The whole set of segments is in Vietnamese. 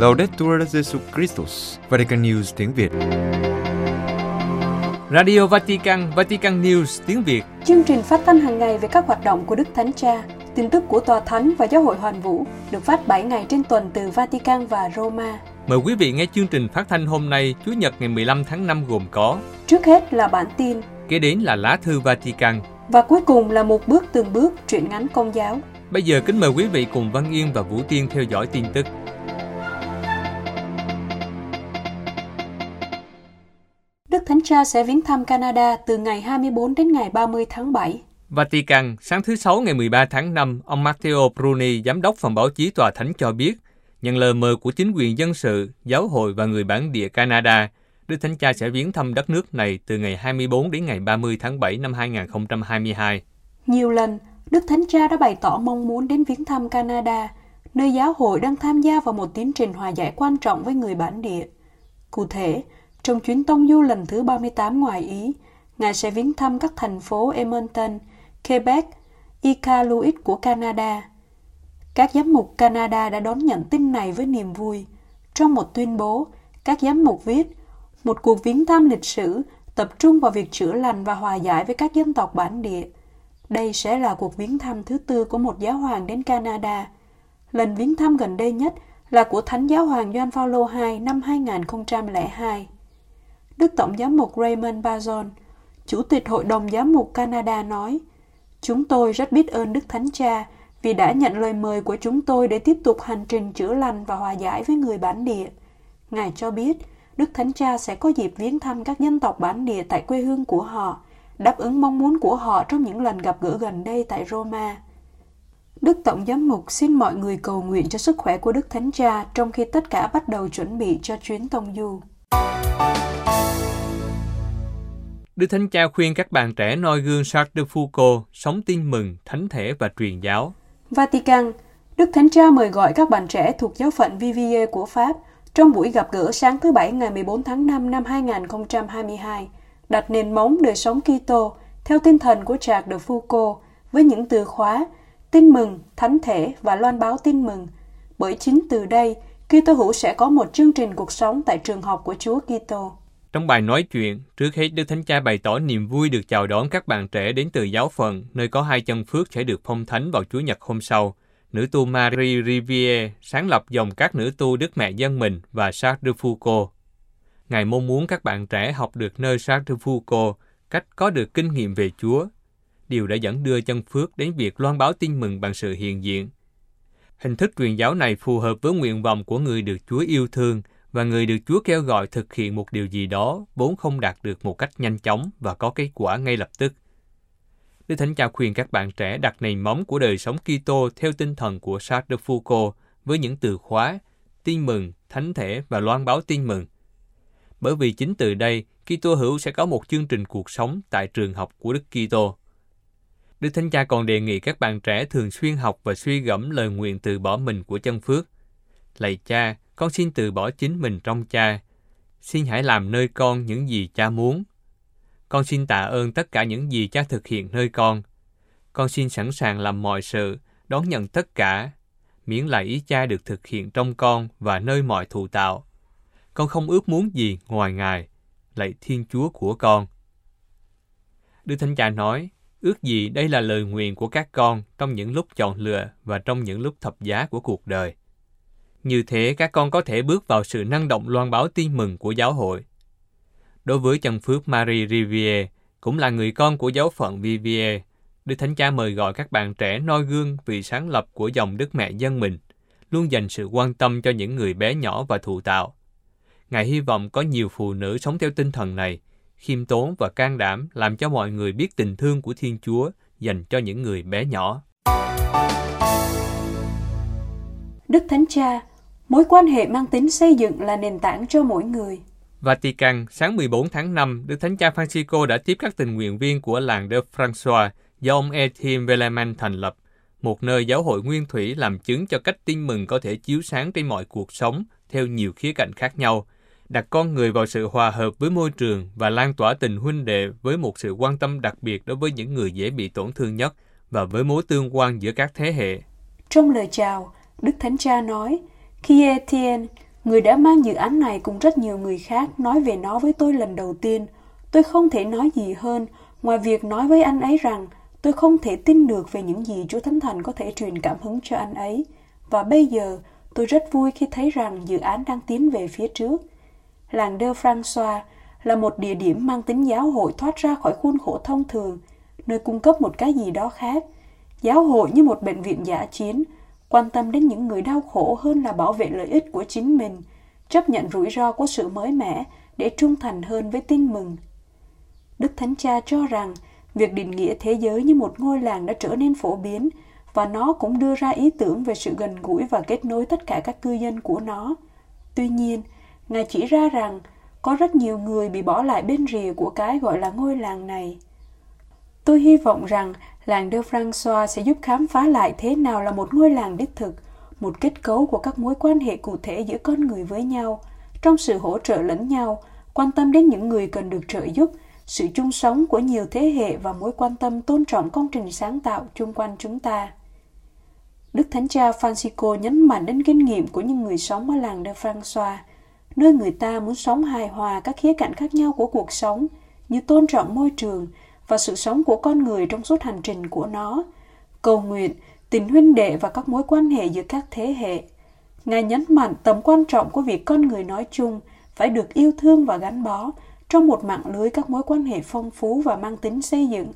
Laudetur Jesu Christus, Vatican News tiếng Việt. Radio Vatican, Vatican News tiếng Việt. Chương trình phát thanh hàng ngày về các hoạt động của Đức Thánh Cha, tin tức của Tòa Thánh và Giáo hội Hoàn Vũ được phát 7 ngày trên tuần từ Vatican và Roma. Mời quý vị nghe chương trình phát thanh hôm nay, Chủ nhật ngày 15 tháng 5 gồm có Trước hết là bản tin, kế đến là lá thư Vatican. và cuối cùng là một bước từng bước truyện ngắn công giáo. Bây giờ kính mời quý vị cùng Văn Yên và Vũ Tiên theo dõi tin tức. Thánh Cha sẽ viếng thăm Canada từ ngày 24 đến ngày 30 tháng 7. Vatican, sáng thứ Sáu ngày 13 tháng 5, ông Matteo Bruni, giám đốc phòng báo chí tòa thánh cho biết, nhận lời mời của chính quyền dân sự, giáo hội và người bản địa Canada, Đức Thánh Cha sẽ viếng thăm đất nước này từ ngày 24 đến ngày 30 tháng 7 năm 2022. Nhiều lần, Đức Thánh Cha đã bày tỏ mong muốn đến viếng thăm Canada, nơi giáo hội đang tham gia vào một tiến trình hòa giải quan trọng với người bản địa. Cụ thể, trong chuyến tông du lần thứ 38 ngoài Ý, Ngài sẽ viếng thăm các thành phố Edmonton, Quebec, Iqaluit của Canada. Các giám mục Canada đã đón nhận tin này với niềm vui. Trong một tuyên bố, các giám mục viết, một cuộc viếng thăm lịch sử tập trung vào việc chữa lành và hòa giải với các dân tộc bản địa. Đây sẽ là cuộc viếng thăm thứ tư của một giáo hoàng đến Canada. Lần viếng thăm gần đây nhất là của Thánh Giáo hoàng Gioan Phaolô II năm 2002. Đức Tổng giám mục Raymond Bazon, Chủ tịch Hội đồng Giám mục Canada nói, Chúng tôi rất biết ơn Đức Thánh Cha vì đã nhận lời mời của chúng tôi để tiếp tục hành trình chữa lành và hòa giải với người bản địa. Ngài cho biết, Đức Thánh Cha sẽ có dịp viếng thăm các dân tộc bản địa tại quê hương của họ, đáp ứng mong muốn của họ trong những lần gặp gỡ gần đây tại Roma. Đức Tổng Giám mục xin mọi người cầu nguyện cho sức khỏe của Đức Thánh Cha trong khi tất cả bắt đầu chuẩn bị cho chuyến tông du. Đức Thánh Cha khuyên các bạn trẻ noi gương Charles de Foucault, sống tin mừng, thánh thể và truyền giáo. Vatican, Đức Thánh Cha mời gọi các bạn trẻ thuộc giáo phận Vivier của Pháp trong buổi gặp gỡ sáng thứ Bảy ngày 14 tháng 5 năm 2022, đặt nền móng đời sống Kitô theo tinh thần của Charles de Foucault với những từ khóa tin mừng, thánh thể và loan báo tin mừng. Bởi chính từ đây, Kitô hữu sẽ có một chương trình cuộc sống tại trường học của Chúa Kitô. Trong bài nói chuyện, trước hết Đức Thánh Cha bày tỏ niềm vui được chào đón các bạn trẻ đến từ giáo phận, nơi có hai chân phước sẽ được phong thánh vào Chúa Nhật hôm sau. Nữ tu Marie Rivière sáng lập dòng các nữ tu Đức Mẹ Dân Mình và Charles de Foucault. Ngài mong muốn các bạn trẻ học được nơi Charles de Foucault cách có được kinh nghiệm về Chúa. Điều đã dẫn đưa chân phước đến việc loan báo tin mừng bằng sự hiện diện. Hình thức truyền giáo này phù hợp với nguyện vọng của người được Chúa yêu thương và người được Chúa kêu gọi thực hiện một điều gì đó vốn không đạt được một cách nhanh chóng và có kết quả ngay lập tức. Đức Thánh Cha khuyên các bạn trẻ đặt nền móng của đời sống Kitô theo tinh thần của Charles de Foucault với những từ khóa tin mừng, thánh thể và loan báo tin mừng. Bởi vì chính từ đây, Kitô hữu sẽ có một chương trình cuộc sống tại trường học của Đức Kitô. Đức Thánh Cha còn đề nghị các bạn trẻ thường xuyên học và suy gẫm lời nguyện từ bỏ mình của chân phước. Lạy cha, con xin từ bỏ chính mình trong cha. Xin hãy làm nơi con những gì cha muốn. Con xin tạ ơn tất cả những gì cha thực hiện nơi con. Con xin sẵn sàng làm mọi sự, đón nhận tất cả, miễn là ý cha được thực hiện trong con và nơi mọi thụ tạo. Con không ước muốn gì ngoài Ngài, lạy Thiên Chúa của con. Đức Thánh Cha nói, ước gì đây là lời nguyện của các con trong những lúc chọn lựa và trong những lúc thập giá của cuộc đời. Như thế các con có thể bước vào sự năng động loan báo tin mừng của giáo hội. Đối với chân phước Marie Rivier, cũng là người con của giáo phận Vivier, Đức Thánh Cha mời gọi các bạn trẻ noi gương vị sáng lập của dòng Đức Mẹ dân mình, luôn dành sự quan tâm cho những người bé nhỏ và thụ tạo. Ngài hy vọng có nhiều phụ nữ sống theo tinh thần này, khiêm tốn và can đảm làm cho mọi người biết tình thương của Thiên Chúa dành cho những người bé nhỏ. Đức Thánh Cha, mối quan hệ mang tính xây dựng là nền tảng cho mỗi người. Vatican, sáng 14 tháng 5, Đức Thánh Cha Francisco đã tiếp các tình nguyện viên của làng de François do ông Etienne Velleman thành lập, một nơi giáo hội nguyên thủy làm chứng cho cách tin mừng có thể chiếu sáng trên mọi cuộc sống theo nhiều khía cạnh khác nhau, đặt con người vào sự hòa hợp với môi trường và lan tỏa tình huynh đệ với một sự quan tâm đặc biệt đối với những người dễ bị tổn thương nhất và với mối tương quan giữa các thế hệ. Trong lời chào, Đức Thánh Cha nói, khi Etienne, Người đã mang dự án này cùng rất nhiều người khác nói về nó với tôi lần đầu tiên. Tôi không thể nói gì hơn ngoài việc nói với anh ấy rằng tôi không thể tin được về những gì Chúa Thánh Thần có thể truyền cảm hứng cho anh ấy. Và bây giờ, tôi rất vui khi thấy rằng dự án đang tiến về phía trước. Làng De François là một địa điểm mang tính giáo hội thoát ra khỏi khuôn khổ thông thường, nơi cung cấp một cái gì đó khác. Giáo hội như một bệnh viện giả chiến, quan tâm đến những người đau khổ hơn là bảo vệ lợi ích của chính mình, chấp nhận rủi ro của sự mới mẻ để trung thành hơn với tin mừng. Đức Thánh Cha cho rằng việc định nghĩa thế giới như một ngôi làng đã trở nên phổ biến và nó cũng đưa ra ý tưởng về sự gần gũi và kết nối tất cả các cư dân của nó. Tuy nhiên, Ngài chỉ ra rằng có rất nhiều người bị bỏ lại bên rìa của cái gọi là ngôi làng này. Tôi hy vọng rằng làng De François sẽ giúp khám phá lại thế nào là một ngôi làng đích thực, một kết cấu của các mối quan hệ cụ thể giữa con người với nhau, trong sự hỗ trợ lẫn nhau, quan tâm đến những người cần được trợ giúp, sự chung sống của nhiều thế hệ và mối quan tâm tôn trọng công trình sáng tạo chung quanh chúng ta. Đức Thánh Cha Francisco nhấn mạnh đến kinh nghiệm của những người sống ở làng De François, nơi người ta muốn sống hài hòa các khía cạnh khác nhau của cuộc sống, như tôn trọng môi trường và sự sống của con người trong suốt hành trình của nó, cầu nguyện, tình huynh đệ và các mối quan hệ giữa các thế hệ. Ngài nhấn mạnh tầm quan trọng của việc con người nói chung phải được yêu thương và gắn bó trong một mạng lưới các mối quan hệ phong phú và mang tính xây dựng.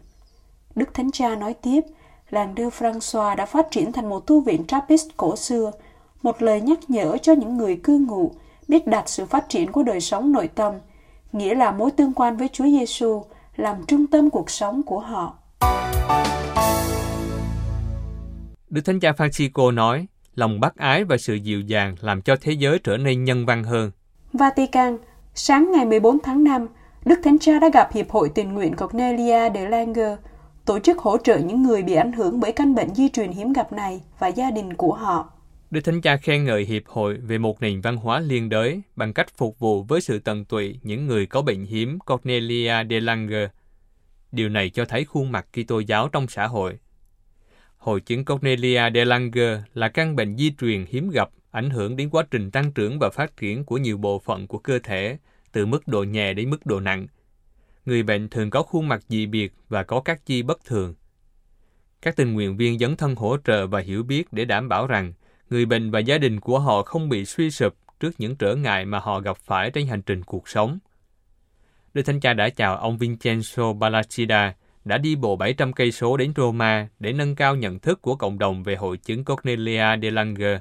Đức Thánh Cha nói tiếp, làng De Francois đã phát triển thành một tu viện Trappist cổ xưa, một lời nhắc nhở cho những người cư ngụ biết đặt sự phát triển của đời sống nội tâm, nghĩa là mối tương quan với Chúa Giêsu làm trung tâm cuộc sống của họ. Đức Thánh Cha Francisco nói, lòng bác ái và sự dịu dàng làm cho thế giới trở nên nhân văn hơn. Vatican, sáng ngày 14 tháng 5, Đức Thánh Cha đã gặp Hiệp hội tình nguyện Cornelia de Langer, tổ chức hỗ trợ những người bị ảnh hưởng bởi căn bệnh di truyền hiếm gặp này và gia đình của họ. Đức Thánh Cha khen ngợi Hiệp hội về một nền văn hóa liên đới bằng cách phục vụ với sự tận tụy những người có bệnh hiếm Cornelia de Lange. Điều này cho thấy khuôn mặt Kitô giáo trong xã hội. Hội chứng Cornelia de Lange là căn bệnh di truyền hiếm gặp ảnh hưởng đến quá trình tăng trưởng và phát triển của nhiều bộ phận của cơ thể, từ mức độ nhẹ đến mức độ nặng. Người bệnh thường có khuôn mặt dị biệt và có các chi bất thường. Các tình nguyện viên dấn thân hỗ trợ và hiểu biết để đảm bảo rằng người bệnh và gia đình của họ không bị suy sụp trước những trở ngại mà họ gặp phải trên hành trình cuộc sống. Đức Thánh Cha đã chào ông Vincenzo Balacida, đã đi bộ 700 cây số đến Roma để nâng cao nhận thức của cộng đồng về hội chứng Cornelia de Lange.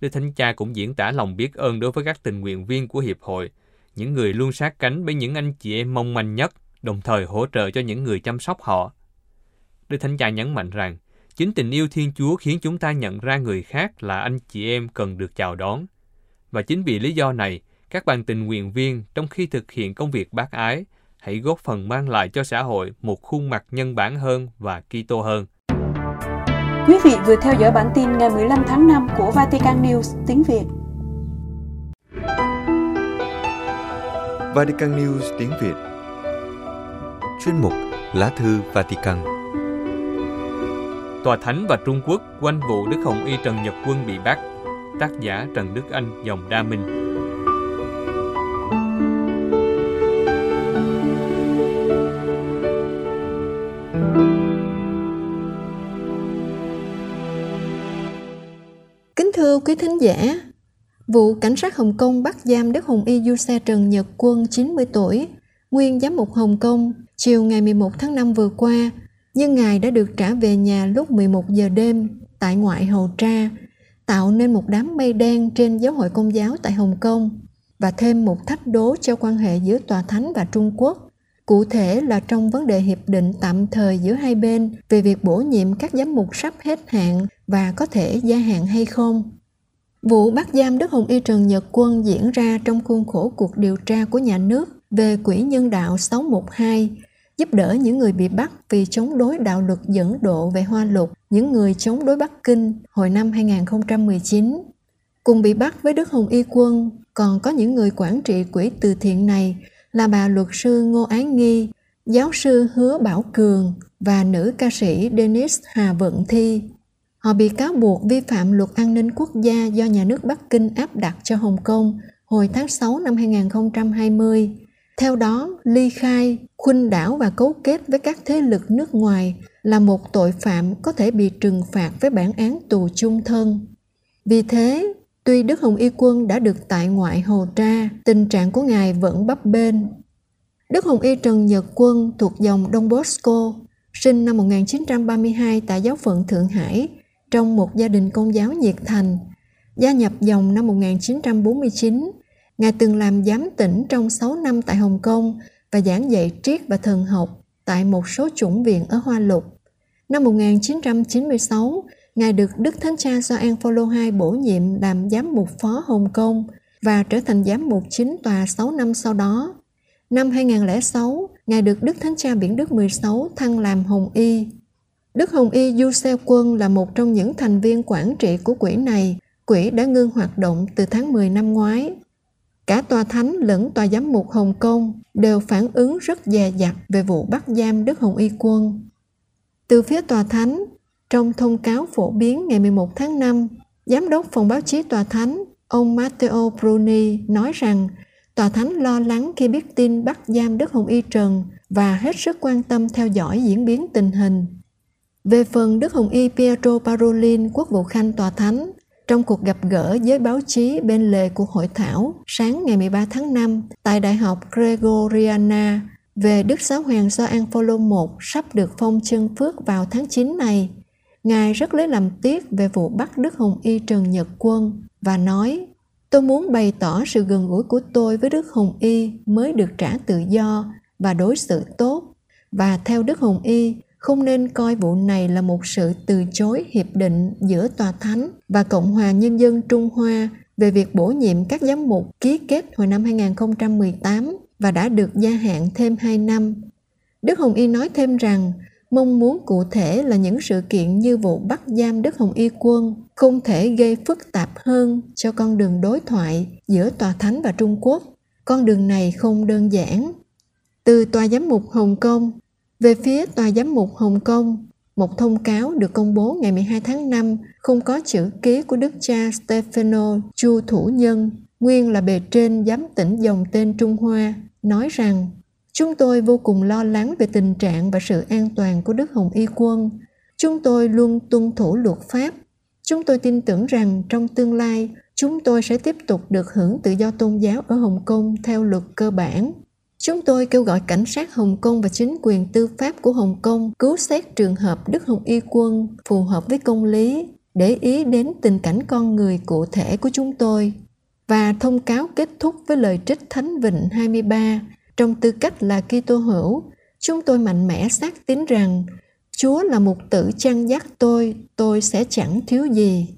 Đức Thánh Cha cũng diễn tả lòng biết ơn đối với các tình nguyện viên của Hiệp hội, những người luôn sát cánh với những anh chị em mong manh nhất, đồng thời hỗ trợ cho những người chăm sóc họ. Đức Thánh Cha nhấn mạnh rằng, Chính tình yêu Thiên Chúa khiến chúng ta nhận ra người khác là anh chị em cần được chào đón. Và chính vì lý do này, các bạn tình nguyện viên trong khi thực hiện công việc bác ái, hãy góp phần mang lại cho xã hội một khuôn mặt nhân bản hơn và Kitô hơn. Quý vị vừa theo dõi bản tin ngày 15 tháng 5 của Vatican News tiếng Việt. Vatican News tiếng Việt Chuyên mục Lá thư Vatican Tòa Thánh và Trung Quốc quanh vụ Đức Hồng Y Trần Nhật Quân bị bắt. Tác giả Trần Đức Anh, dòng Đa Minh. Kính thưa quý thính giả, vụ cảnh sát Hồng Kông bắt giam Đức Hồng Y Du Xe Trần Nhật Quân 90 tuổi, nguyên giám mục Hồng Kông, chiều ngày 11 tháng 5 vừa qua nhưng Ngài đã được trả về nhà lúc 11 giờ đêm tại ngoại hầu tra, tạo nên một đám mây đen trên giáo hội công giáo tại Hồng Kông và thêm một thách đố cho quan hệ giữa Tòa Thánh và Trung Quốc, cụ thể là trong vấn đề hiệp định tạm thời giữa hai bên về việc bổ nhiệm các giám mục sắp hết hạn và có thể gia hạn hay không. Vụ bắt giam Đức Hồng Y Trần Nhật Quân diễn ra trong khuôn khổ cuộc điều tra của nhà nước về Quỹ Nhân đạo 612 giúp đỡ những người bị bắt vì chống đối đạo luật dẫn độ về hoa lục, những người chống đối Bắc Kinh hồi năm 2019. Cùng bị bắt với Đức Hồng Y Quân, còn có những người quản trị quỹ từ thiện này là bà luật sư Ngô Ái Nghi, giáo sư Hứa Bảo Cường và nữ ca sĩ Dennis Hà Vận Thi. Họ bị cáo buộc vi phạm luật an ninh quốc gia do nhà nước Bắc Kinh áp đặt cho Hồng Kông hồi tháng 6 năm 2020. Theo đó, Ly khai, khuynh đảo và cấu kết với các thế lực nước ngoài là một tội phạm có thể bị trừng phạt với bản án tù chung thân. Vì thế, tuy Đức Hồng Y Quân đã được tại ngoại hồ tra, tình trạng của ngài vẫn bấp bênh. Đức Hồng Y Trần Nhật Quân thuộc dòng Đông Bosco, sinh năm 1932 tại giáo phận Thượng Hải trong một gia đình công giáo nhiệt thành. Gia nhập dòng năm 1949, Ngài từng làm giám tỉnh trong 6 năm tại Hồng Kông và giảng dạy triết và thần học tại một số chủng viện ở Hoa Lục. Năm 1996, Ngài được Đức Thánh Cha Gioan Phaolô II bổ nhiệm làm giám mục phó Hồng Kông và trở thành giám mục chính tòa 6 năm sau đó. Năm 2006, Ngài được Đức Thánh Cha Biển Đức 16 thăng làm Hồng Y. Đức Hồng Y Du Xe Quân là một trong những thành viên quản trị của quỹ này. Quỹ đã ngưng hoạt động từ tháng 10 năm ngoái. Cả tòa thánh lẫn tòa giám mục Hồng Kông đều phản ứng rất dè dặt về vụ bắt giam Đức Hồng Y Quân. Từ phía tòa thánh, trong thông cáo phổ biến ngày 11 tháng 5, Giám đốc phòng báo chí tòa thánh, ông Matteo Bruni nói rằng tòa thánh lo lắng khi biết tin bắt giam Đức Hồng Y Trần và hết sức quan tâm theo dõi diễn biến tình hình. Về phần Đức Hồng Y Pietro Parolin, quốc vụ khanh tòa thánh, trong cuộc gặp gỡ với báo chí bên lề cuộc hội thảo sáng ngày 13 tháng 5 tại Đại học Gregoriana về Đức Giáo Hoàng Gioan Phaolô I sắp được phong chân phước vào tháng 9 này, Ngài rất lấy làm tiếc về vụ bắt Đức Hồng Y Trần Nhật Quân và nói Tôi muốn bày tỏ sự gần gũi của tôi với Đức Hồng Y mới được trả tự do và đối xử tốt. Và theo Đức Hồng Y, không nên coi vụ này là một sự từ chối hiệp định giữa Tòa Thánh và Cộng hòa Nhân dân Trung Hoa về việc bổ nhiệm các giám mục ký kết hồi năm 2018 và đã được gia hạn thêm 2 năm. Đức Hồng Y nói thêm rằng mong muốn cụ thể là những sự kiện như vụ bắt giam Đức Hồng Y Quân không thể gây phức tạp hơn cho con đường đối thoại giữa Tòa Thánh và Trung Quốc. Con đường này không đơn giản. Từ Tòa Giám mục Hồng Kông, về phía Tòa Giám mục Hồng Kông, một thông cáo được công bố ngày 12 tháng 5 không có chữ ký của Đức cha Stefano Chu Thủ Nhân, nguyên là bề trên giám tỉnh dòng tên Trung Hoa, nói rằng Chúng tôi vô cùng lo lắng về tình trạng và sự an toàn của Đức Hồng Y Quân. Chúng tôi luôn tuân thủ luật pháp. Chúng tôi tin tưởng rằng trong tương lai, chúng tôi sẽ tiếp tục được hưởng tự do tôn giáo ở Hồng Kông theo luật cơ bản. Chúng tôi kêu gọi cảnh sát Hồng Kông và chính quyền tư pháp của Hồng Kông cứu xét trường hợp Đức Hồng Y Quân phù hợp với công lý, để ý đến tình cảnh con người cụ thể của chúng tôi. Và thông cáo kết thúc với lời trích Thánh Vịnh 23 trong tư cách là Kitô hữu, chúng tôi mạnh mẽ xác tín rằng Chúa là một tử chăn dắt tôi, tôi sẽ chẳng thiếu gì.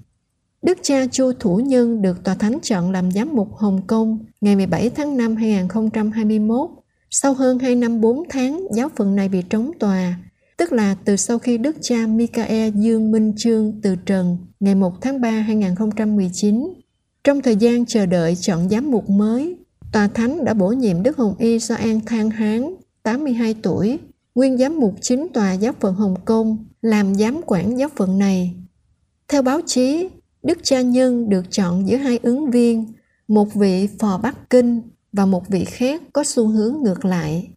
Đức cha Chu Thủ Nhân được Tòa Thánh chọn làm giám mục Hồng Kông ngày 17 tháng 5 2021. Sau hơn 2 năm 4 tháng, giáo phận này bị trống tòa, tức là từ sau khi Đức cha Michael Dương Minh Chương từ trần ngày 1 tháng 3 2019. Trong thời gian chờ đợi chọn giám mục mới, Tòa Thánh đã bổ nhiệm Đức Hồng Y do An Thang Hán, 82 tuổi, nguyên giám mục chính tòa giáo phận Hồng Kông, làm giám quản giáo phận này. Theo báo chí, Đức Cha Nhân được chọn giữa hai ứng viên, một vị phò Bắc Kinh và một vị khác có xu hướng ngược lại.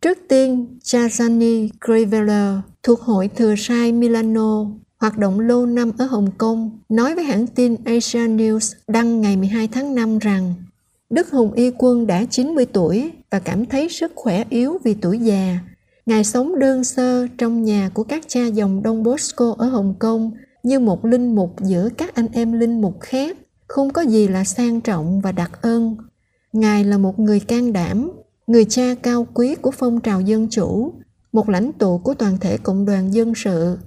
Trước tiên, cha Gianni Crivello thuộc Hội Thừa Sai Milano, hoạt động lâu năm ở Hồng Kông, nói với hãng tin Asia News đăng ngày 12 tháng 5 rằng Đức Hùng Y Quân đã 90 tuổi và cảm thấy sức khỏe yếu vì tuổi già. Ngài sống đơn sơ trong nhà của các cha dòng Đông Bosco ở Hồng Kông như một linh mục giữa các anh em linh mục khác, không có gì là sang trọng và đặc ân. Ngài là một người can đảm, người cha cao quý của phong trào dân chủ, một lãnh tụ của toàn thể cộng đoàn dân sự.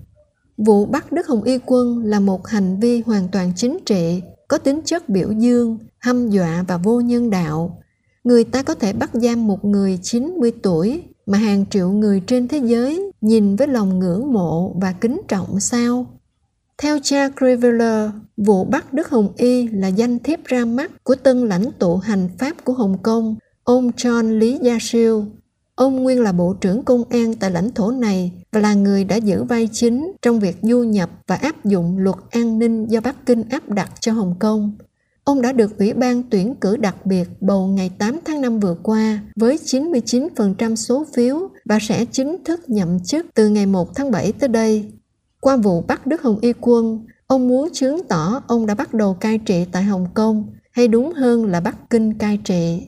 Vụ bắt Đức Hồng Y Quân là một hành vi hoàn toàn chính trị, có tính chất biểu dương, hăm dọa và vô nhân đạo. Người ta có thể bắt giam một người 90 tuổi mà hàng triệu người trên thế giới nhìn với lòng ngưỡng mộ và kính trọng sao? Theo cha Creveler, vụ bắt Đức Hồng Y là danh thiếp ra mắt của tân lãnh tụ hành pháp của Hồng Kông, ông John Lý Gia Siêu. Ông nguyên là bộ trưởng công an tại lãnh thổ này và và là người đã giữ vai chính trong việc du nhập và áp dụng luật an ninh do Bắc Kinh áp đặt cho Hồng Kông. Ông đã được Ủy ban tuyển cử đặc biệt bầu ngày 8 tháng 5 vừa qua với 99% số phiếu và sẽ chính thức nhậm chức từ ngày 1 tháng 7 tới đây. Qua vụ bắt Đức Hồng Y Quân, ông muốn chứng tỏ ông đã bắt đầu cai trị tại Hồng Kông, hay đúng hơn là Bắc Kinh cai trị.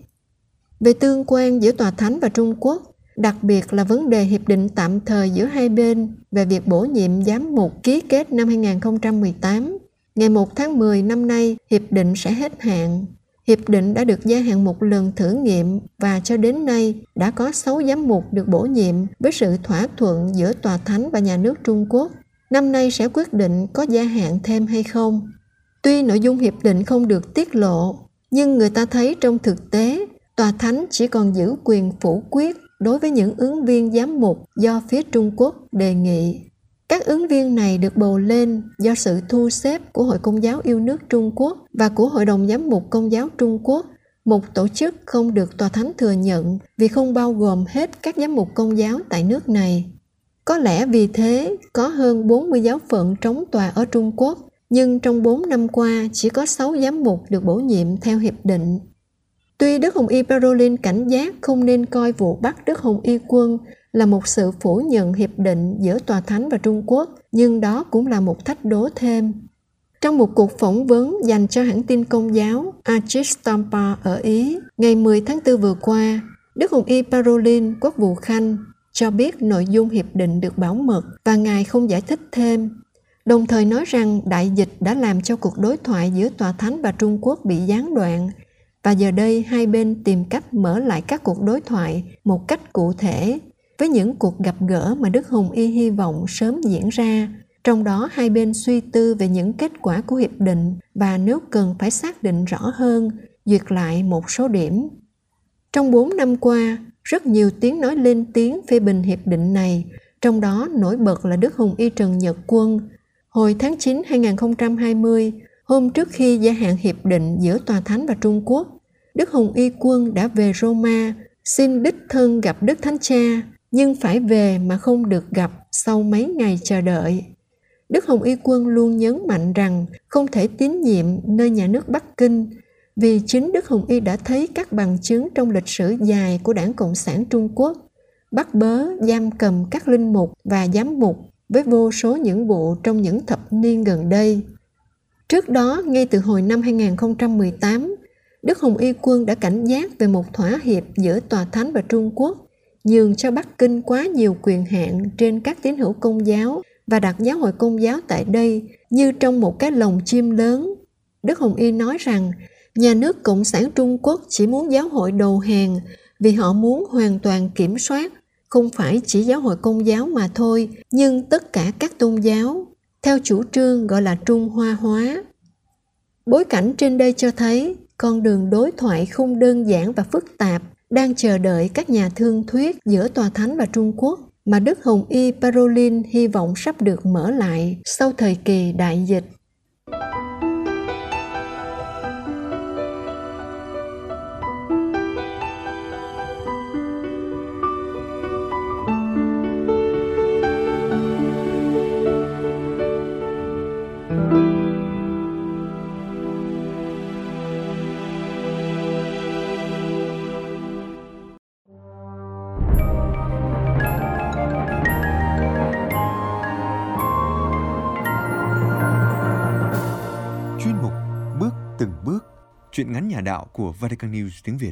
Về tương quan giữa Tòa Thánh và Trung Quốc, đặc biệt là vấn đề hiệp định tạm thời giữa hai bên về việc bổ nhiệm giám mục ký kết năm 2018. Ngày 1 tháng 10 năm nay, hiệp định sẽ hết hạn. Hiệp định đã được gia hạn một lần thử nghiệm và cho đến nay đã có 6 giám mục được bổ nhiệm với sự thỏa thuận giữa Tòa Thánh và nhà nước Trung Quốc. Năm nay sẽ quyết định có gia hạn thêm hay không. Tuy nội dung hiệp định không được tiết lộ, nhưng người ta thấy trong thực tế, Tòa Thánh chỉ còn giữ quyền phủ quyết đối với những ứng viên giám mục do phía Trung Quốc đề nghị. Các ứng viên này được bầu lên do sự thu xếp của Hội Công giáo yêu nước Trung Quốc và của Hội đồng Giám mục Công giáo Trung Quốc, một tổ chức không được Tòa Thánh thừa nhận vì không bao gồm hết các giám mục công giáo tại nước này. Có lẽ vì thế có hơn 40 giáo phận trống tòa ở Trung Quốc, nhưng trong 4 năm qua chỉ có 6 giám mục được bổ nhiệm theo hiệp định. Tuy Đức Hồng Y Parolin cảnh giác không nên coi vụ bắt Đức Hồng Y quân là một sự phủ nhận hiệp định giữa Tòa Thánh và Trung Quốc, nhưng đó cũng là một thách đố thêm. Trong một cuộc phỏng vấn dành cho hãng tin công giáo Agistampa ở Ý ngày 10 tháng 4 vừa qua, Đức Hồng Y Parolin, quốc vụ Khanh, cho biết nội dung hiệp định được bảo mật và Ngài không giải thích thêm, đồng thời nói rằng đại dịch đã làm cho cuộc đối thoại giữa Tòa Thánh và Trung Quốc bị gián đoạn và giờ đây hai bên tìm cách mở lại các cuộc đối thoại một cách cụ thể với những cuộc gặp gỡ mà Đức Hùng Y hy vọng sớm diễn ra. Trong đó hai bên suy tư về những kết quả của hiệp định và nếu cần phải xác định rõ hơn, duyệt lại một số điểm. Trong bốn năm qua, rất nhiều tiếng nói lên tiếng phê bình hiệp định này, trong đó nổi bật là Đức Hùng Y Trần Nhật Quân. Hồi tháng 9 2020, hôm trước khi gia hạn hiệp định giữa Tòa Thánh và Trung Quốc, Đức Hùng Y Quân đã về Roma xin đích thân gặp Đức Thánh Cha nhưng phải về mà không được gặp sau mấy ngày chờ đợi. Đức Hồng Y Quân luôn nhấn mạnh rằng không thể tín nhiệm nơi nhà nước Bắc Kinh vì chính Đức Hồng Y đã thấy các bằng chứng trong lịch sử dài của Đảng Cộng sản Trung Quốc bắt bớ, giam cầm các linh mục và giám mục với vô số những vụ trong những thập niên gần đây. Trước đó, ngay từ hồi năm 2018, Đức Hồng Y Quân đã cảnh giác về một thỏa hiệp giữa Tòa Thánh và Trung Quốc nhường cho Bắc Kinh quá nhiều quyền hạn trên các tín hữu công giáo và đặt giáo hội công giáo tại đây như trong một cái lồng chim lớn. Đức Hồng Y nói rằng nhà nước Cộng sản Trung Quốc chỉ muốn giáo hội đầu hàng vì họ muốn hoàn toàn kiểm soát không phải chỉ giáo hội công giáo mà thôi, nhưng tất cả các tôn giáo, theo chủ trương gọi là trung hoa hóa bối cảnh trên đây cho thấy con đường đối thoại không đơn giản và phức tạp đang chờ đợi các nhà thương thuyết giữa Tòa Thánh và Trung Quốc mà Đức Hồng Y Parolin hy vọng sắp được mở lại sau thời kỳ đại dịch. Chuyện ngắn nhà đạo của Vatican News tiếng Việt.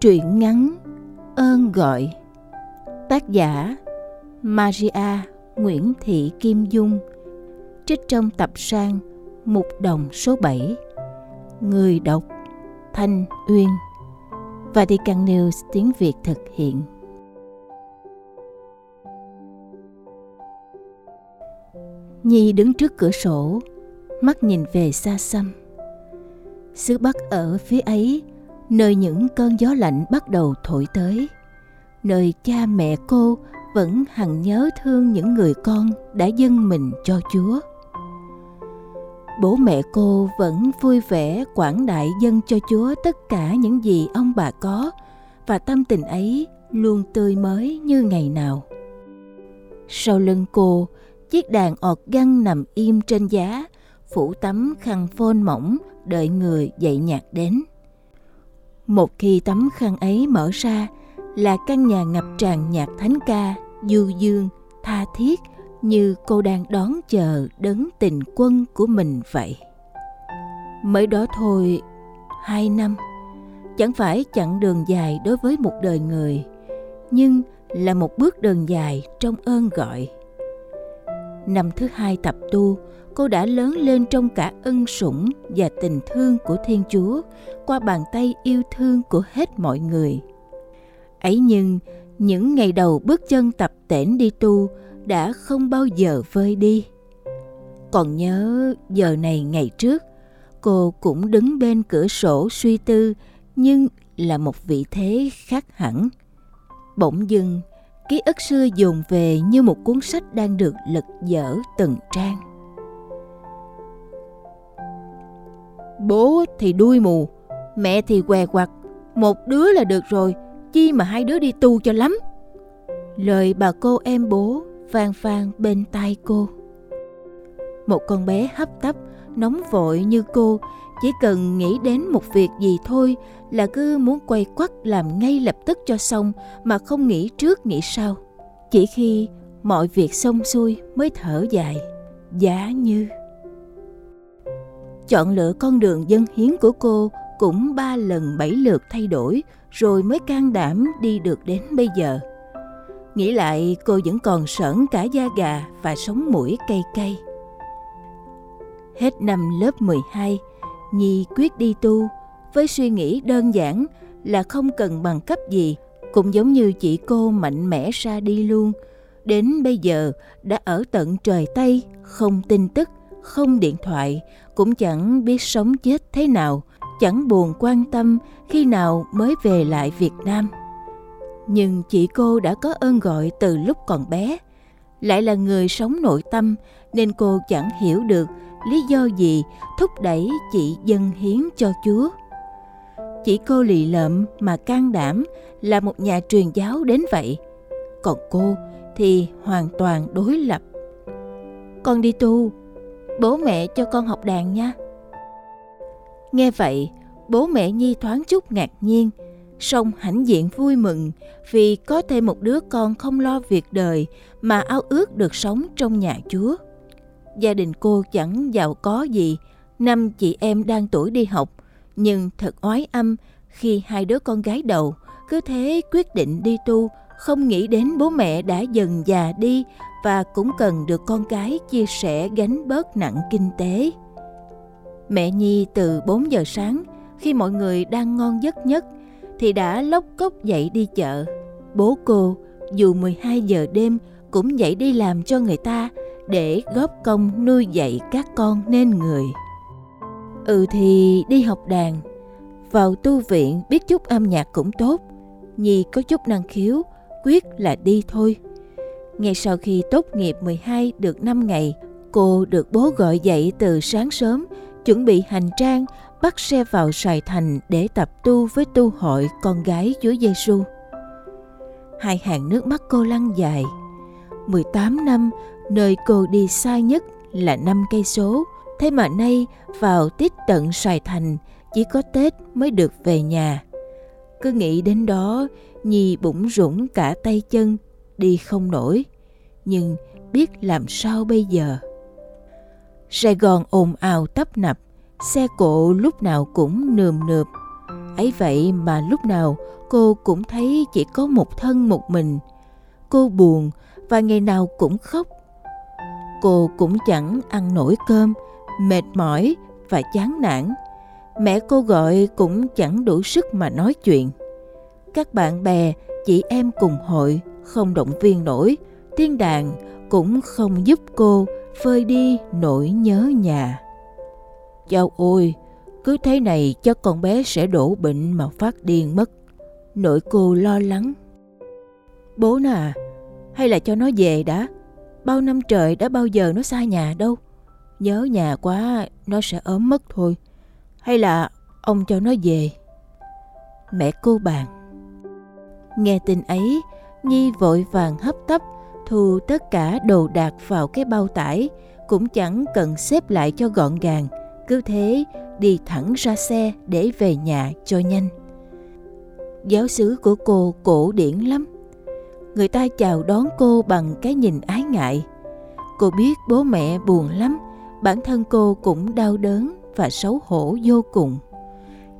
Truyện ngắn Ơn gọi, Tác giả Maria Nguyễn Thị Kim Dung, Trích trong tập sang Mục đồng số 7 Người đọc Thanh Uyên Vatican News tiếng Việt thực hiện. Nhi đứng trước cửa sổ, mắt nhìn về xa xăm. Xứ Bắc ở phía ấy, nơi những cơn gió lạnh bắt đầu thổi tới, nơi cha mẹ cô vẫn hằng nhớ thương những người con đã dâng mình cho Chúa bố mẹ cô vẫn vui vẻ quảng đại dân cho Chúa tất cả những gì ông bà có và tâm tình ấy luôn tươi mới như ngày nào. Sau lưng cô, chiếc đàn ọt găng nằm im trên giá, phủ tấm khăn phôn mỏng đợi người dậy nhạc đến. Một khi tấm khăn ấy mở ra là căn nhà ngập tràn nhạc thánh ca, du dương, tha thiết như cô đang đón chờ đấng tình quân của mình vậy. Mới đó thôi, hai năm, chẳng phải chặng đường dài đối với một đời người, nhưng là một bước đường dài trong ơn gọi. Năm thứ hai tập tu, cô đã lớn lên trong cả ân sủng và tình thương của Thiên Chúa qua bàn tay yêu thương của hết mọi người. Ấy nhưng, những ngày đầu bước chân tập tễnh đi tu đã không bao giờ vơi đi. Còn nhớ giờ này ngày trước, cô cũng đứng bên cửa sổ suy tư nhưng là một vị thế khác hẳn. Bỗng dưng, ký ức xưa dồn về như một cuốn sách đang được lật dở từng trang. Bố thì đuôi mù, mẹ thì què quặt, một đứa là được rồi, chi mà hai đứa đi tu cho lắm. Lời bà cô em bố vang vang bên tai cô. Một con bé hấp tấp, nóng vội như cô, chỉ cần nghĩ đến một việc gì thôi là cứ muốn quay quắt làm ngay lập tức cho xong mà không nghĩ trước nghĩ sau. Chỉ khi mọi việc xong xuôi mới thở dài, giá như. Chọn lựa con đường dân hiến của cô cũng ba lần bảy lượt thay đổi rồi mới can đảm đi được đến bây giờ. Nghĩ lại cô vẫn còn sởn cả da gà và sống mũi cay cay. Hết năm lớp 12, Nhi quyết đi tu với suy nghĩ đơn giản là không cần bằng cấp gì, cũng giống như chị cô mạnh mẽ ra đi luôn. Đến bây giờ đã ở tận trời Tây, không tin tức, không điện thoại, cũng chẳng biết sống chết thế nào, chẳng buồn quan tâm khi nào mới về lại Việt Nam nhưng chị cô đã có ơn gọi từ lúc còn bé. Lại là người sống nội tâm, nên cô chẳng hiểu được lý do gì thúc đẩy chị dâng hiến cho chúa. Chỉ cô lì lợm mà can đảm là một nhà truyền giáo đến vậy. Còn cô thì hoàn toàn đối lập. Con đi tu, bố mẹ cho con học đàn nha. Nghe vậy, bố mẹ nhi thoáng chút ngạc nhiên song hãnh diện vui mừng vì có thêm một đứa con không lo việc đời mà ao ước được sống trong nhà Chúa. Gia đình cô chẳng giàu có gì, năm chị em đang tuổi đi học, nhưng thật oái âm khi hai đứa con gái đầu cứ thế quyết định đi tu, không nghĩ đến bố mẹ đã dần già đi và cũng cần được con cái chia sẻ gánh bớt nặng kinh tế. Mẹ Nhi từ 4 giờ sáng, khi mọi người đang ngon giấc nhất, thì đã lóc cốc dậy đi chợ. Bố cô dù 12 giờ đêm cũng dậy đi làm cho người ta để góp công nuôi dạy các con nên người. Ừ thì đi học đàn, vào tu viện biết chút âm nhạc cũng tốt, Nhi có chút năng khiếu, quyết là đi thôi. Ngay sau khi tốt nghiệp 12 được 5 ngày, cô được bố gọi dậy từ sáng sớm, chuẩn bị hành trang bắt xe vào Sài Thành để tập tu với tu hội con gái Chúa Giêsu. Hai hàng nước mắt cô lăn dài. 18 năm, nơi cô đi xa nhất là năm cây số, thế mà nay vào tít tận Sài Thành chỉ có Tết mới được về nhà. Cứ nghĩ đến đó, Nhi bụng rủng cả tay chân, đi không nổi. Nhưng biết làm sao bây giờ? Sài Gòn ồn ào tấp nập, xe cộ lúc nào cũng nườm nượp. Ấy vậy mà lúc nào cô cũng thấy chỉ có một thân một mình. Cô buồn và ngày nào cũng khóc. Cô cũng chẳng ăn nổi cơm, mệt mỏi và chán nản. Mẹ cô gọi cũng chẳng đủ sức mà nói chuyện. Các bạn bè, chị em cùng hội không động viên nổi, tiên đàn cũng không giúp cô phơi đi nỗi nhớ nhà chao ôi, cứ thế này chắc con bé sẽ đổ bệnh mà phát điên mất. Nội cô lo lắng. Bố nè, hay là cho nó về đã. Bao năm trời đã bao giờ nó xa nhà đâu. Nhớ nhà quá nó sẽ ốm mất thôi. Hay là ông cho nó về? Mẹ cô bạn Nghe tin ấy, Nhi vội vàng hấp tấp thu tất cả đồ đạc vào cái bao tải, cũng chẳng cần xếp lại cho gọn gàng, cứ thế đi thẳng ra xe để về nhà cho nhanh. Giáo xứ của cô cổ điển lắm. Người ta chào đón cô bằng cái nhìn ái ngại. Cô biết bố mẹ buồn lắm, bản thân cô cũng đau đớn và xấu hổ vô cùng.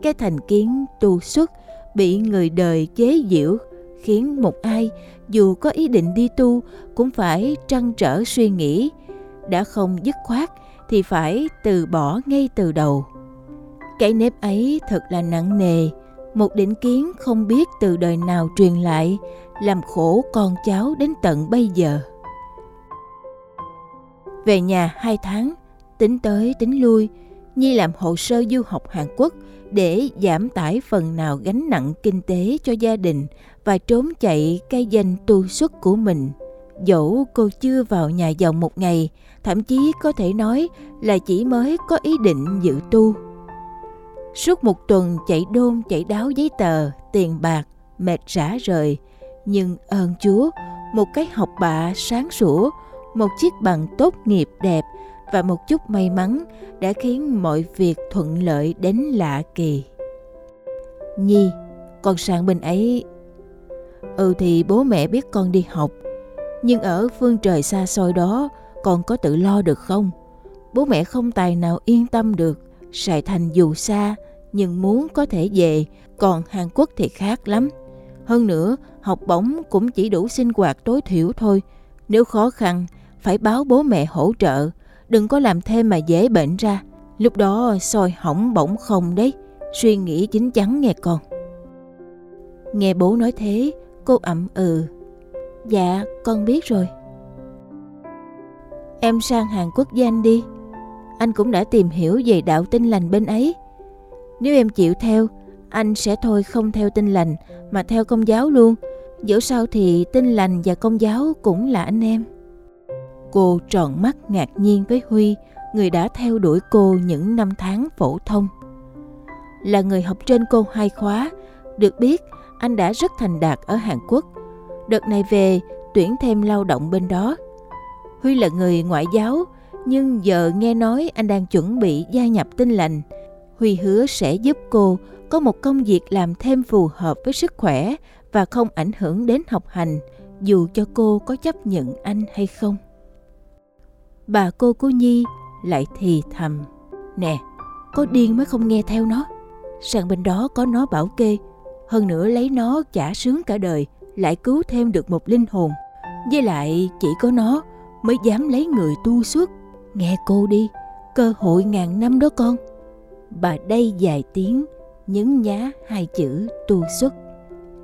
Cái thành kiến tu xuất bị người đời chế giễu khiến một ai dù có ý định đi tu cũng phải trăn trở suy nghĩ đã không dứt khoát thì phải từ bỏ ngay từ đầu cái nếp ấy thật là nặng nề, một định kiến không biết từ đời nào truyền lại, làm khổ con cháu đến tận bây giờ về nhà hai tháng, tính tới tính lui, nhi làm hồ sơ du học hàn quốc để giảm tải phần nào gánh nặng kinh tế cho gia đình và trốn chạy cái danh tu xuất của mình. Dẫu cô chưa vào nhà dòng một ngày, thậm chí có thể nói là chỉ mới có ý định dự tu. Suốt một tuần chạy đôn chạy đáo giấy tờ, tiền bạc, mệt rã rời. Nhưng ơn Chúa, một cái học bạ sáng sủa, một chiếc bằng tốt nghiệp đẹp và một chút may mắn đã khiến mọi việc thuận lợi đến lạ kỳ. Nhi, con sang bên ấy Ừ thì bố mẹ biết con đi học nhưng ở phương trời xa xôi đó Con có tự lo được không? Bố mẹ không tài nào yên tâm được. Sài Thành dù xa, Nhưng muốn có thể về, Còn Hàn Quốc thì khác lắm. Hơn nữa, học bổng cũng chỉ đủ sinh hoạt tối thiểu thôi. Nếu khó khăn, Phải báo bố mẹ hỗ trợ. Đừng có làm thêm mà dễ bệnh ra. Lúc đó soi hỏng bổng không đấy. Suy nghĩ chính chắn nghe con. Nghe bố nói thế, Cô ậm ừ. Dạ, con biết rồi. Em sang Hàn Quốc với anh đi. Anh cũng đã tìm hiểu về đạo tinh lành bên ấy. Nếu em chịu theo, anh sẽ thôi không theo tinh lành mà theo công giáo luôn. Dẫu sao thì tinh lành và công giáo cũng là anh em. Cô tròn mắt ngạc nhiên với Huy, người đã theo đuổi cô những năm tháng phổ thông. Là người học trên cô hai khóa, được biết anh đã rất thành đạt ở Hàn Quốc. Đợt này về tuyển thêm lao động bên đó. Huy là người ngoại giáo, nhưng giờ nghe nói anh đang chuẩn bị gia nhập tinh lành. Huy hứa sẽ giúp cô có một công việc làm thêm phù hợp với sức khỏe và không ảnh hưởng đến học hành, dù cho cô có chấp nhận anh hay không. Bà cô của Nhi lại thì thầm. Nè, có điên mới không nghe theo nó. Sang bên đó có nó bảo kê, hơn nữa lấy nó chả sướng cả đời lại cứu thêm được một linh hồn. Với lại chỉ có nó mới dám lấy người tu xuất nghe cô đi cơ hội ngàn năm đó con. Bà đây dài tiếng nhấn nhá hai chữ tu xuất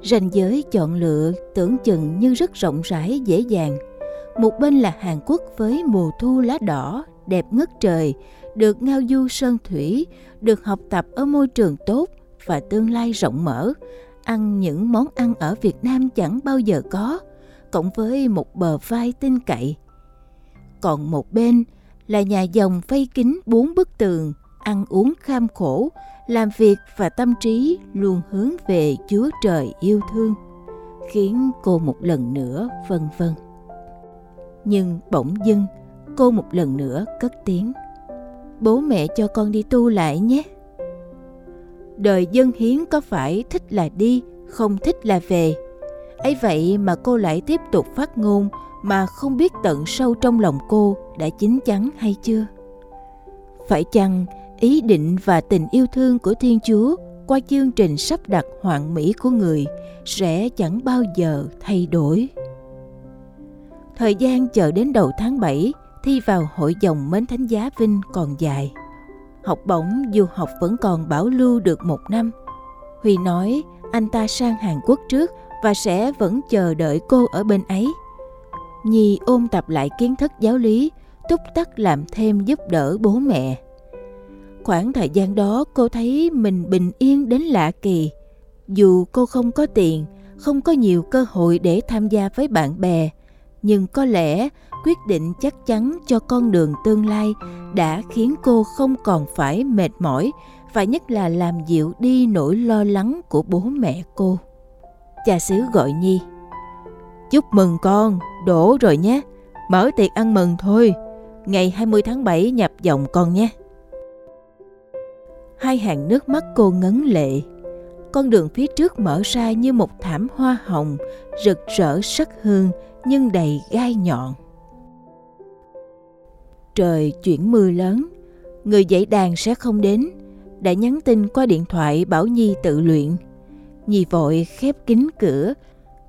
ranh giới chọn lựa tưởng chừng như rất rộng rãi dễ dàng. Một bên là hàn quốc với mùa thu lá đỏ đẹp ngất trời được ngao du sơn thủy được học tập ở môi trường tốt và tương lai rộng mở, ăn những món ăn ở Việt Nam chẳng bao giờ có, cộng với một bờ vai tin cậy. Còn một bên là nhà dòng vây kín bốn bức tường, ăn uống kham khổ, làm việc và tâm trí luôn hướng về Chúa Trời yêu thương, khiến cô một lần nữa vân vân. Nhưng bỗng dưng, cô một lần nữa cất tiếng. Bố mẹ cho con đi tu lại nhé đời dân hiến có phải thích là đi, không thích là về. Ấy vậy mà cô lại tiếp tục phát ngôn mà không biết tận sâu trong lòng cô đã chín chắn hay chưa? Phải chăng ý định và tình yêu thương của thiên chúa qua chương trình sắp đặt hoàn mỹ của người sẽ chẳng bao giờ thay đổi? Thời gian chờ đến đầu tháng 7 thi vào hội dòng mến thánh giá vinh còn dài học bổng du học vẫn còn bảo lưu được một năm. Huy nói anh ta sang Hàn Quốc trước và sẽ vẫn chờ đợi cô ở bên ấy. Nhi ôn tập lại kiến thức giáo lý, túc tắc làm thêm giúp đỡ bố mẹ. Khoảng thời gian đó cô thấy mình bình yên đến lạ kỳ. Dù cô không có tiền, không có nhiều cơ hội để tham gia với bạn bè, nhưng có lẽ quyết định chắc chắn cho con đường tương lai đã khiến cô không còn phải mệt mỏi và nhất là làm dịu đi nỗi lo lắng của bố mẹ cô. Cha xứ gọi Nhi. Chúc mừng con, đổ rồi nhé. Mở tiệc ăn mừng thôi. Ngày 20 tháng 7 nhập dòng con nhé. Hai hàng nước mắt cô ngấn lệ. Con đường phía trước mở ra như một thảm hoa hồng, rực rỡ sắc hương nhưng đầy gai nhọn. Trời chuyển mưa lớn, người dạy đàn sẽ không đến, đã nhắn tin qua điện thoại bảo Nhi tự luyện. Nhi vội khép kín cửa,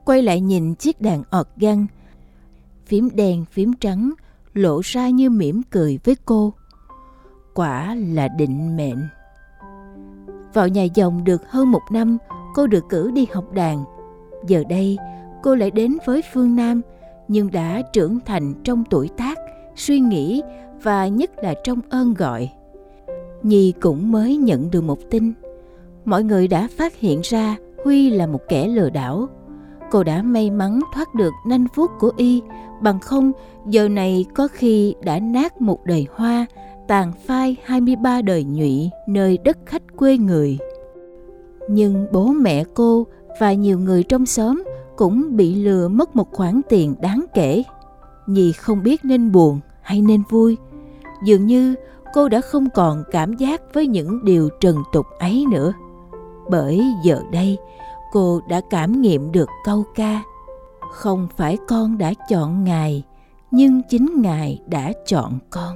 quay lại nhìn chiếc đàn ọt găng. Phím đen phím trắng lộ ra như mỉm cười với cô. Quả là định mệnh. Vào nhà dòng được hơn một năm, cô được cử đi học đàn. Giờ đây, cô lại đến với phương Nam, nhưng đã trưởng thành trong tuổi tác, suy nghĩ và nhất là trong ơn gọi. Nhi cũng mới nhận được một tin. Mọi người đã phát hiện ra Huy là một kẻ lừa đảo. Cô đã may mắn thoát được nanh vuốt của y, bằng không giờ này có khi đã nát một đời hoa, tàn phai 23 đời nhụy nơi đất khách quê người. Nhưng bố mẹ cô và nhiều người trong xóm cũng bị lừa mất một khoản tiền đáng kể. Nhi không biết nên buồn hay nên vui. Dường như cô đã không còn cảm giác với những điều trần tục ấy nữa. Bởi giờ đây, cô đã cảm nghiệm được câu ca Không phải con đã chọn Ngài, nhưng chính Ngài đã chọn con.